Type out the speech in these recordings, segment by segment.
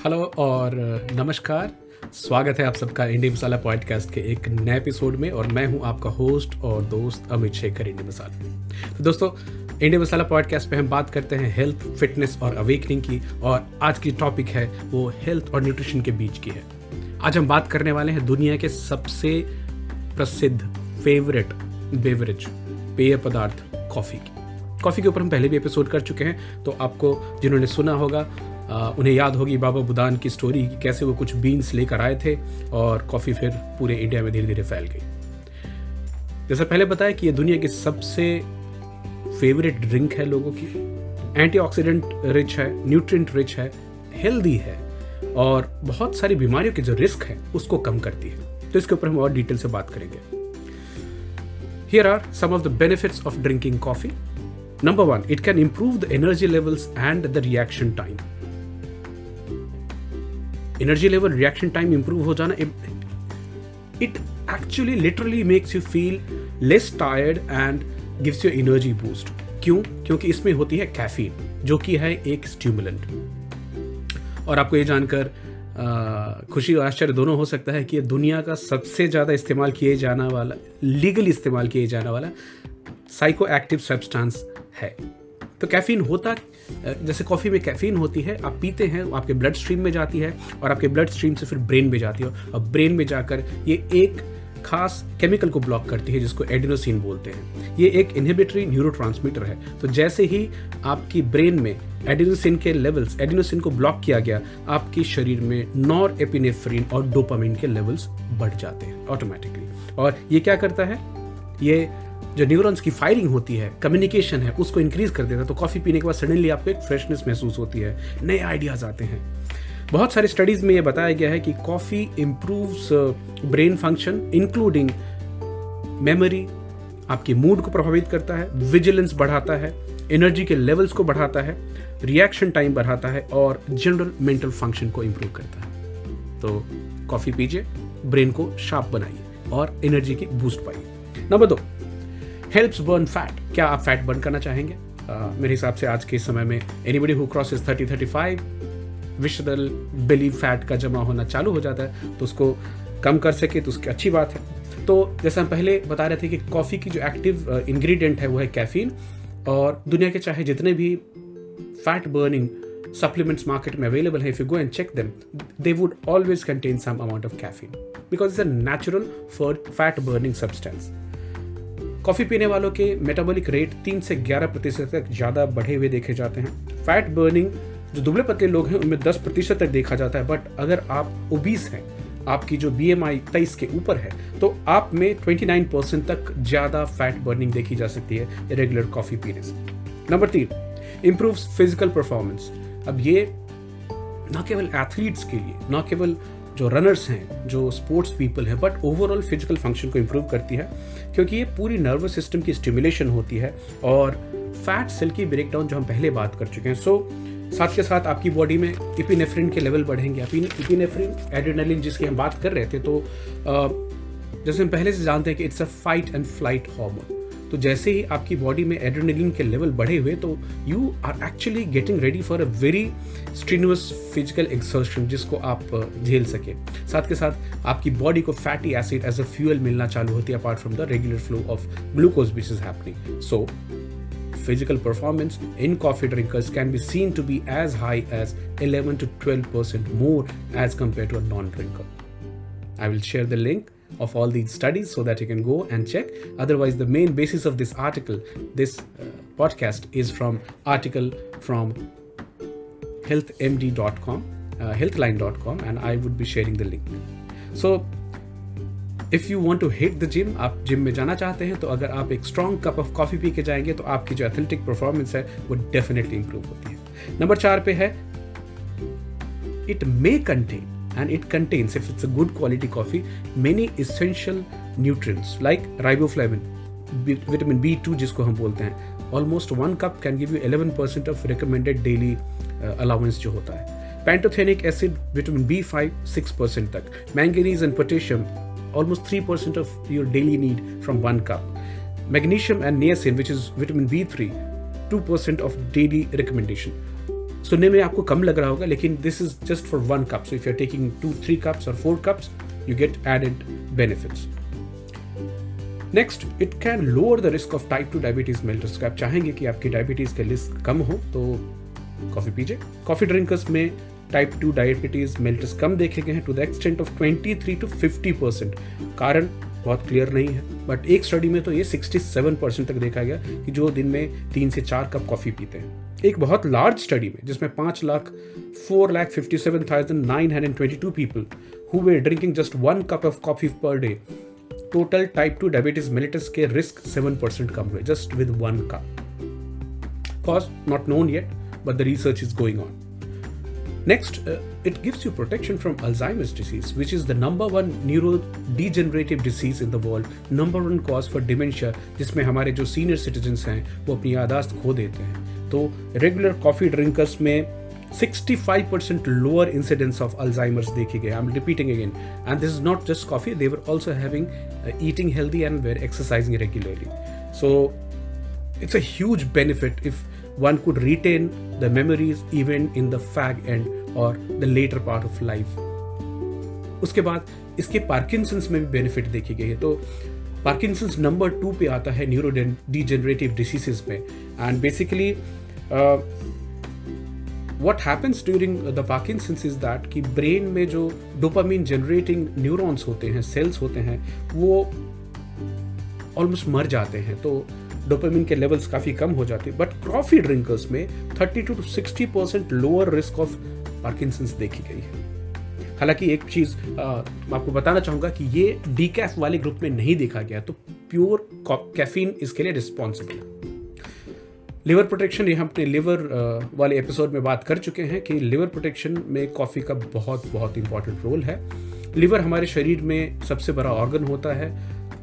Hello और नमस्कार। स्वागत है आप सबका इंडिया मसाला पॉडकास्ट के एक नए एपिसोड में और मैं हूँ आपका होस्ट और दोस्त अमित शेखर इंडिया मसाला। तो दोस्तों इंडिया मसाला पॉडकास्ट पे हम बात करते हैं हेल्थ, फिटनेस और अवेकनिंग की और आज की टॉपिक है वो हेल्थ और न्यूट्रिशन के बीच की है। आज हम बात करने वाले हैं दुनिया के सबसे प्रसिद्ध फेवरेट बेवरेज, पेय पदार्थ कॉफ़ी की। कॉफ़ी के ऊपर हम पहले भी एपिसोड कर चुके हैं तो आपको जिन्होंने सुना होगा उन्हें याद होगी बाबा बुदान की स्टोरी कि कैसे वो कुछ बीन्स लेकर आए थे और कॉफ़ी फिर पूरे इंडिया में धीरे धीरे फैल गई। जैसा पहले बताया कि ये दुनिया की सबसे फेवरेट ड्रिंक है लोगों की। एंटीऑक्सीडेंट रिच है न्यूट्रिएंट रिच है हेल्दी है और बहुत सारी बीमारियों के जो रिस्क है, उसको कम करती है। तो इसके ऊपर हम और डिटेल से बात करेंगे। Here are some of the benefits of drinking coffee number one it can improve the energy levels and the reaction time energy level reaction time improve हो जाना it actually literally makes you feel less tired and gives you energy boost क्यों? क्योंकि इसमें होती है caffeine जो कि है एक स्टिमुलेंट और आपको ये जानकर खुशी और आश्चर्य दोनों हो सकता है कि दुनिया का सबसे ज़्यादा इस्तेमाल किए जाना वाला लीगल इस्तेमाल किए जाने वाला साइको एक्टिव सब्सटेंस है। तो कैफीन होता जैसे कॉफ़ी में कैफीन होती है, आप पीते हैं आपके ब्लड स्ट्रीम में जाती है और आपके ब्लड स्ट्रीम से फिर ब्रेन में जाती है और ब्रेन में जाकर ये एक खास केमिकल को ब्लॉक करती है जिसको एडिनोसिन बोलते हैं। ये एक इनहिबिटरी न्यूरोट्रांसमीटर है। तो जैसे ही आपकी ब्रेन में एडिनोसिन के लेवल्स एडिनोसिन को ब्लॉक किया गया, आपके शरीर में नॉर एपिनेफ्रिन और डोपामिन के लेवल्स बढ़ जाते हैं ऑटोमेटिकली और ये क्या करता है? ये जो न्यूरॉन्स की फायरिंग होती है कम्युनिकेशन है, उसको इंक्रीज कर देता है तो कॉफ़ी पीने के बाद सडनली आपको एक फ्रेशनेस महसूस होती है, नए आइडियाज़ आते हैं। बहुत सारे स्टडीज़ में ये बताया गया है कि coffee improves brain function including memory आपके मूड को प्रभावित करता है विजिलेंस बढ़ाता है एनर्जी के लेवल्स को बढ़ाता है रिएक्शन टाइम बढ़ाता है और जनरल मेंटल फ़ंक्शन को इम्प्रूव करता है। तो कॉफ़ी पीजिए ब्रेन को शार्प बनाइए और एनर्जी की बूस्ट पाइए। नंबर दो हेल्प्स बर्न फैट क्या आप फैट बर्न करना चाहेंगे? Uh, मेरे हिसाब से आज के समय में anybody who crosses thirty thirty five visceral belly fat का जमा होना चालू हो जाता है तो उसको कम कर सके तो उसकी अच्छी बात है। तो जैसे हम पहले बता रहे थे कि कॉफ़ी की जो एक्टिव इंग्रेडिएंट है वो है कैफीन और दुनिया के चाहे जितने भी फैट बर्निंग supplements market में available है if you go and check them they would always contain some amount of caffeine because it's a natural for fat burning substance coffee पीने वालों के मेटाबॉलिक रेट तीन से ग्यारह प्रतिशत तक ज़्यादा बढ़े हुए देखे जाते हैं। फैट बर्निंग जो दुबले पतले लोग हैं, उनमें दस प्रतिशत तक देखा जाता है। बट अगर आप ओबीस हैं, आपकी जो बी एम आई तेईस के ऊपर है तो आप में ट्वेंटी नाइन परसेंट तक ज़्यादा फैट बर्निंग देखी जा सकती है रेगुलर कॉफ़ी पीने से। नंबर तीन इम्प्रूव फ़िज़िकल परफॉर्मेंस अब ये ना केवल एथलीट्स के लिए, ना केवल जो रनर्स हैं, जो स्पोर्ट्स पीपल हैं बट ओवरऑल फ़िज़िकल फ़ंक्शन को इम्प्रूव करती है, क्योंकि ये पूरी नर्वस सिस्टम की स्टिमुलेशन होती है और फैट सेल की ब्रेकडाउन जो हम पहले बात कर चुके हैं सो साथ के साथ आपकी बॉडी में इपिनेफ्रिन के लेवल बढ़ेंगे। इपिनेफ्रिन एड्रेनलिन जिसकी हम बात कर रहे थे तो जैसे हम पहले से जानते हैं कि it's a fight and flight hormone तो जैसे ही आपकी बॉडी में एड्रेनलिन के लेवल बढ़े हुए तो you are actually getting ready for a very strenuous physical exertion जिसको आप झेल सके साथ के साथ आपकी बॉडी को fatty acid as a fuel मिलना चालू होती है apart from the regular flow of glucose which is happening so physical performance in coffee drinkers can be seen to be as high as 11 to 12% more as compared to a non drinker. I will share the link of all these studies so that you can go and check otherwise the main basis of this article this uh, podcast is from article from healthmd.com uh, healthline.com and i would be sharing the link so if you want to hit the gym आप gym में जाना चाहते हैं तो अगर आप एक strong cup of coffee पी के जाएंगे तो आपकी जो एथलेटिक परफॉर्मेंस है वो डेफिनेटली इंप्रूव होती है नंबर चार पे है it may contain and it contains, if it's a good quality coffee, many essential nutrients like riboflavin, vitamin B2 जिसको हम बोलते हैं almost one cup can give you 11% of recommended daily uh, allowance जो होता है pantothenic acid vitamin B5 6% तक manganese and potassium almost 3% of your daily need from one cup magnesium and niacin which is vitamin B3 2% of daily recommendation सुनने में आपको कम लग रहा होगा, लेकिन this is just for one cup so if you are taking two three cups और four cups you get added benefits next it can lower the risk of type two diabetes mellitus आप चाहेंगे कि आपकी diabetes का risk कम हो तो coffee पीजिए। Coffee drinkers में टाइप टू डायबिटीज़ मेल्टर्स कम देखे गए हैं to the extent of 23 to 50 percent कारण बहुत क्लियर नहीं है बट एक स्टडी में तो ये 67 परसेंट तक देखा गया कि जो दिन में तीन से चार कप कॉफ़ी पीते हैं। एक बहुत लार्ज स्टडी में जिसमें पाँच lakh four lakh fifty seven thousand nine hundred twenty two people who were drinking just one cup of coffee per day total type two diabetes mellitus के रिस्क सेवन परसेंट कम हुए just with one cup cause not known yet but the research is going on Next, uh, it gives you protection from Alzheimer's disease, which is the number one neurodegenerative disease in the world, number one cause for dementia, जिसमें हमारे जो senior citizens हैं वो अपनी यादाश्त खो देते हैं। तो रेगुलर कॉफ़ी ड्रिंकर्स में 65 percent lower incidence of Alzheimer's देखे गए। I am repeating again and this is not just coffee they were also having eating healthy and were exercising regularly so it's a benefit if one could retain the memories even in the fag end और the later part of life उसके बाद इसके Parkinson's में भी benefit देखे गए तो Parkinson's number two पे आता है न्यूरो डिजेनरेटिव डिसीजेज में। And basically what happens during the Parkinson's is that कि ब्रेन में जो डोपामीन जनरेटिंग न्यूरॉन्स होते हैं सेल्स होते हैं, वो ऑलमोस्ट मर जाते हैं तो डोपामिन के लेवल्स काफ़ी कम हो जाते हैं। बट कॉफ़ी ड्रिंकर्स में 30 to 60 percent lower risk of Parkinson's देखी गई है। हालाँकि एक चीज़ मैं आपको बताना चाहूँगा कि ये डी वाले ग्रुप में नहीं देखा गया तो प्योर कैफीन इसके लिए रिस्पॉन्सिबल है। लिवर प्रोटेक्शन ये हम अपने लिवर वाले एपिसोड में बात कर चुके हैं कि लिवर प्रोटेक्शन में कॉफ़ी का बहुत बहुत इंपॉर्टेंट रोल है। लिवर हमारे शरीर में सबसे बड़ा ऑर्गन होता है।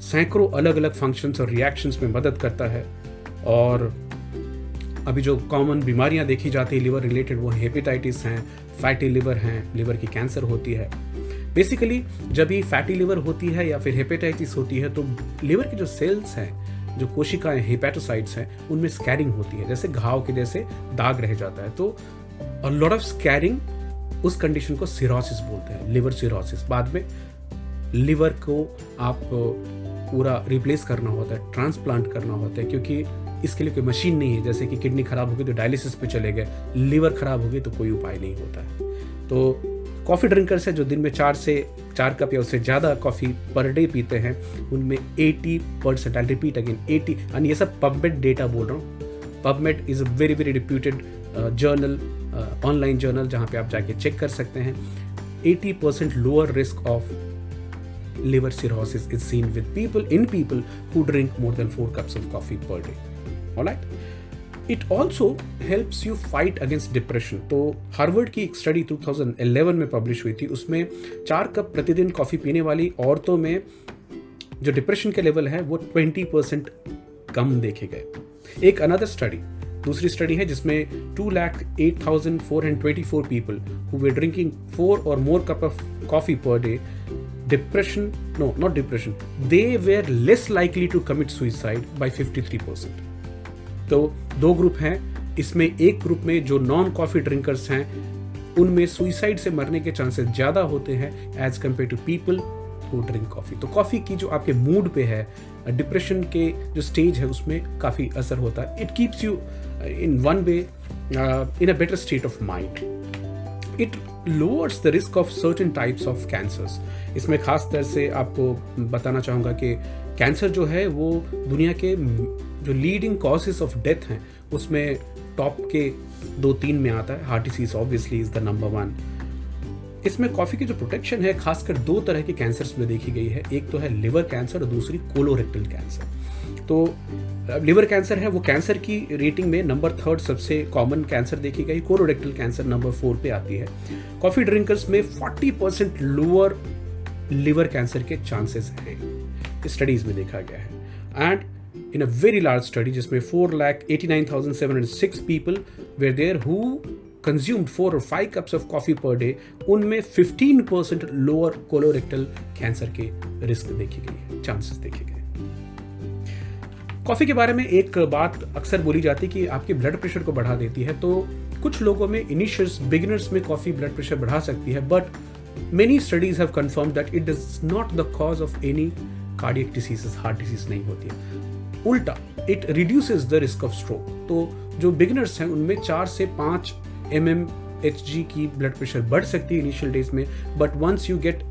सैकड़ों अलग अलग फ़ंक्शंस और रिएक्शंस में मदद करता है। और अभी जो कॉमन बीमारियाँ देखी जाती है लिवर रिलेटेड वो हेपेटाइटिस हैं फैटी लिवर हैं लिवर की कैंसर होती है। बेसिकली जब ये फैटी लिवर होती है या फिर हेपेटाइटिस होती है तो लिवर के जो सेल्स हैं जो कोशिकाएँ हेपेटोसाइट्स हैं, उनमें स्कैरिंग होती है। जैसे घाव के जैसे दाग रह जाता है। तो लॉट ऑफ़ स्कैरिंग उस कंडीशन को सिरोसिस बोलते हैं लिवर सिरोसिस बाद में लिवर को आप पूरा रिप्लेस करना होता है ट्रांसप्लांट करना होता है, क्योंकि इसके लिए कोई मशीन नहीं है। जैसे कि किडनी खराब होगी तो डायलिसिस पे चले गए लीवर खराब होगी तो कोई उपाय नहीं होता है। तो कॉफ़ी ड्रिंकर्स है जो दिन में चार से, चार कप या उससे ज़्यादा कॉफ़ी पर डे पीते हैं। उनमें 80 percent I repeat again 80 and ये सब पबमेट डेटा बोल रहा हूँ। PubMed is a very very reputed journal online journal जहाँ पे आप जाके चेक कर सकते हैं। 80 percent lower risk of cirrhosis is seen with people, in people who drink more than 4 cups of coffee per day. All right? It also helps you fight against depression तो Harvard की एक study 2011 में publish हुई थी। उसमें चार cup प्रतिदिन coffee पीने वाली औरतों में जो डिप्रेशन के लेवल है, वो 20 परसेंट कम देखे गए। एक अनदर स्टडी दूसरी स्टडी है जिसमें two lakh eight thousand four hundred twenty four people who were drinking four और more cup of coffee per day depression no not depression they were less likely to commit suicide by fifty three percent तो दो group हैं। इसमें एक group में जो non coffee drinkers हैं, उनमें सुइसाइड से मरने के चांसेस ज़्यादा होते हैं as compare to people who drink coffee तो कॉफ़ी की जो आपके मूड पे है डिप्रेशन के जो स्टेज है, उसमें काफ़ी असर होता है। It keeps you in one way in a better state of mind lowers the risk of certain types of cancers इसमें खास तरह से आपको बताना चाहूँगा कि कैंसर जो है, वो दुनिया के जो लीडिंग कॉजेज ऑफ़ डेथ हैं, उसमें टॉप के दो तीन में आता है। Heart disease obviously is the number one इसमें कॉफ़ी की जो प्रोटेक्शन है, खासकर दो तरह के कैंसर्स में देखी गई है। एक तो है लिवर कैंसर और दूसरी कोलोरेक्टल कैंसर तो लिवर कैंसर है वो कैंसर की रेटिंग में नंबर थर्ड सबसे कॉमन कैंसर देखी गई कोलोरेक्टल कैंसर नंबर फोर पे आती है। कॉफ़ी ड्रिंकर्स में 40 परसेंट लोअर लिवर कैंसर के चांसेस हैं। स्टडीज़ में देखा गया है। And in a very large study जिसमें four lakh eighty nine thousand seven 4,89,706 people were there who consumed 4 or 5 cups of coffee per day उनमें 15% lower colorectal cancer के risk देखी गई है चांसेस देखे गए। कॉफ़ी के बारे में एक बात अक्सर बोली जाती है कि आपके ब्लड प्रेशर को बढ़ा देती है तो कुछ लोगों में इनिशियस बिगिनर्स में कॉफ़ी ब्लड प्रेशर बढ़ा सकती है but many studies have confirm that it is not the cause of any cardiac disease heart disease नहीं होती है। उल्टा it reduces the risk of stroke तो जो बिगिनर्स हैं, उनमें चार से पाँच एम एम एच जी की ब्लड प्रेशर बढ़ सकती है इनिशियल डेज़ में but once you get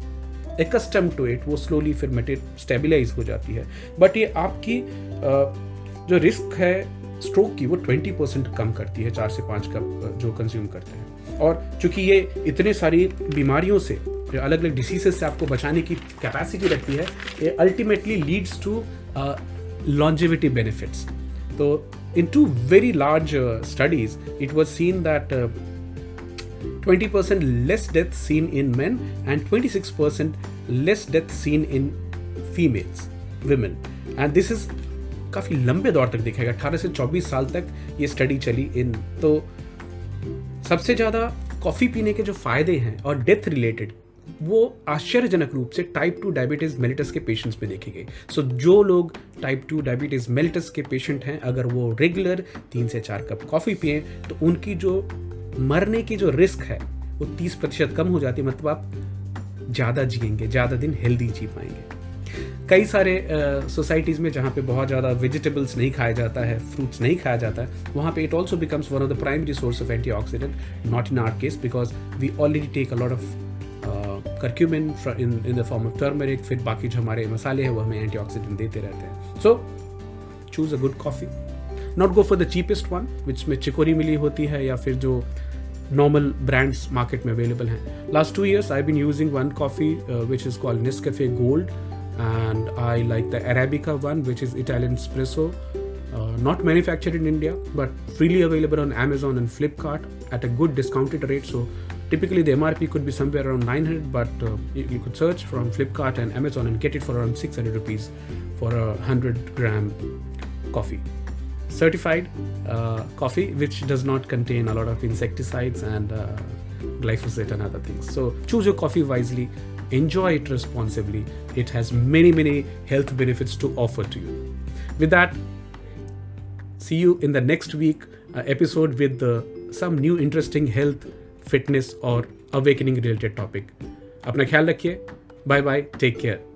accustom to it वो स्लोली फिर मेटे स्टेबिलाईज हो जाती है। बट ये आपकी जो रिस्क है स्ट्रोक की वो ट्वेंटी परसेंट कम करती है चार से पाँच कप जो कंज्यूम करते हैं। और चूँकि ये इतने सारी बीमारियों से अलग अलग डिसीजेस से आपको बचाने की कैपेसिटी रखती है ये ultimately leads to longevity benefits तो in two very large studies it was seen uh, 20% less death seen in men and 26% less death seen in females, women. And this is काफ़ी लंबे दौर तक दिखेगा 18 से 24 साल तक ये स्टडी चली इन। तो सबसे ज़्यादा कॉफ़ी पीने के जो फ़ायदे हैं और डेथ रिलेटेड वो आश्चर्यजनक रूप से टाइप टू डायबिटीज़ मेलिटस के पेशेंट्स में देखे गए। सो so, जो लोग टाइप टू डायबिटीज़ मेलिटस के पेशेंट हैं अगर वो रेगुलर तीन से चार कप कॉफ़ी पिए तो उनकी जो मरने की जो रिस्क है, वो तीस प्रतिशत कम हो जाती है मतलब आप ज़्यादा जिएँगे, ज़्यादा दिन हेल्दी जी पाएँगे। कई सारे सोसाइटीज़ में जहाँ पे बहुत ज़्यादा वेजिटेबल्स नहीं खाया जाता है फ्रूट्स नहीं खाया जाता है, वहाँ पे it also becomes one of the primary source of antioxidant not in our case because we already take a lot of curcumin in in the form of turmeric फिर बाकी जो हमारे मसाले हैं, वो हमें एंटी ऑक्सीडेंट देते रहते हैं। So choose a good coffee Not go for the cheapest one which में चिकोरी मिली होती है या फिर जो नॉर्मल ब्रांड्स मार्केट में अवेलेबल हैं last two years I been using one coffee which is called Nescafe Gold and I like the Arabica one, which is Italian espresso. Uh, not manufactured in India, but freely available on Amazon and Flipkart at a good discounted rate. So typically the MRP could be somewhere around 900, but uh, you, you, could search from Flipkart and Amazon and get it for around 600 rupees for a 100 gram coffee. Certified uh, coffee, which does not contain a lot of insecticides and glyphosate and other things. So choose your coffee wisely enjoy it responsibly. It has many, many health benefits to offer to you. With that, see you in the next week uh, episode with uh, some new interesting health, fitness, or awakening related topic. अपना ख्याल रखिए bye bye take care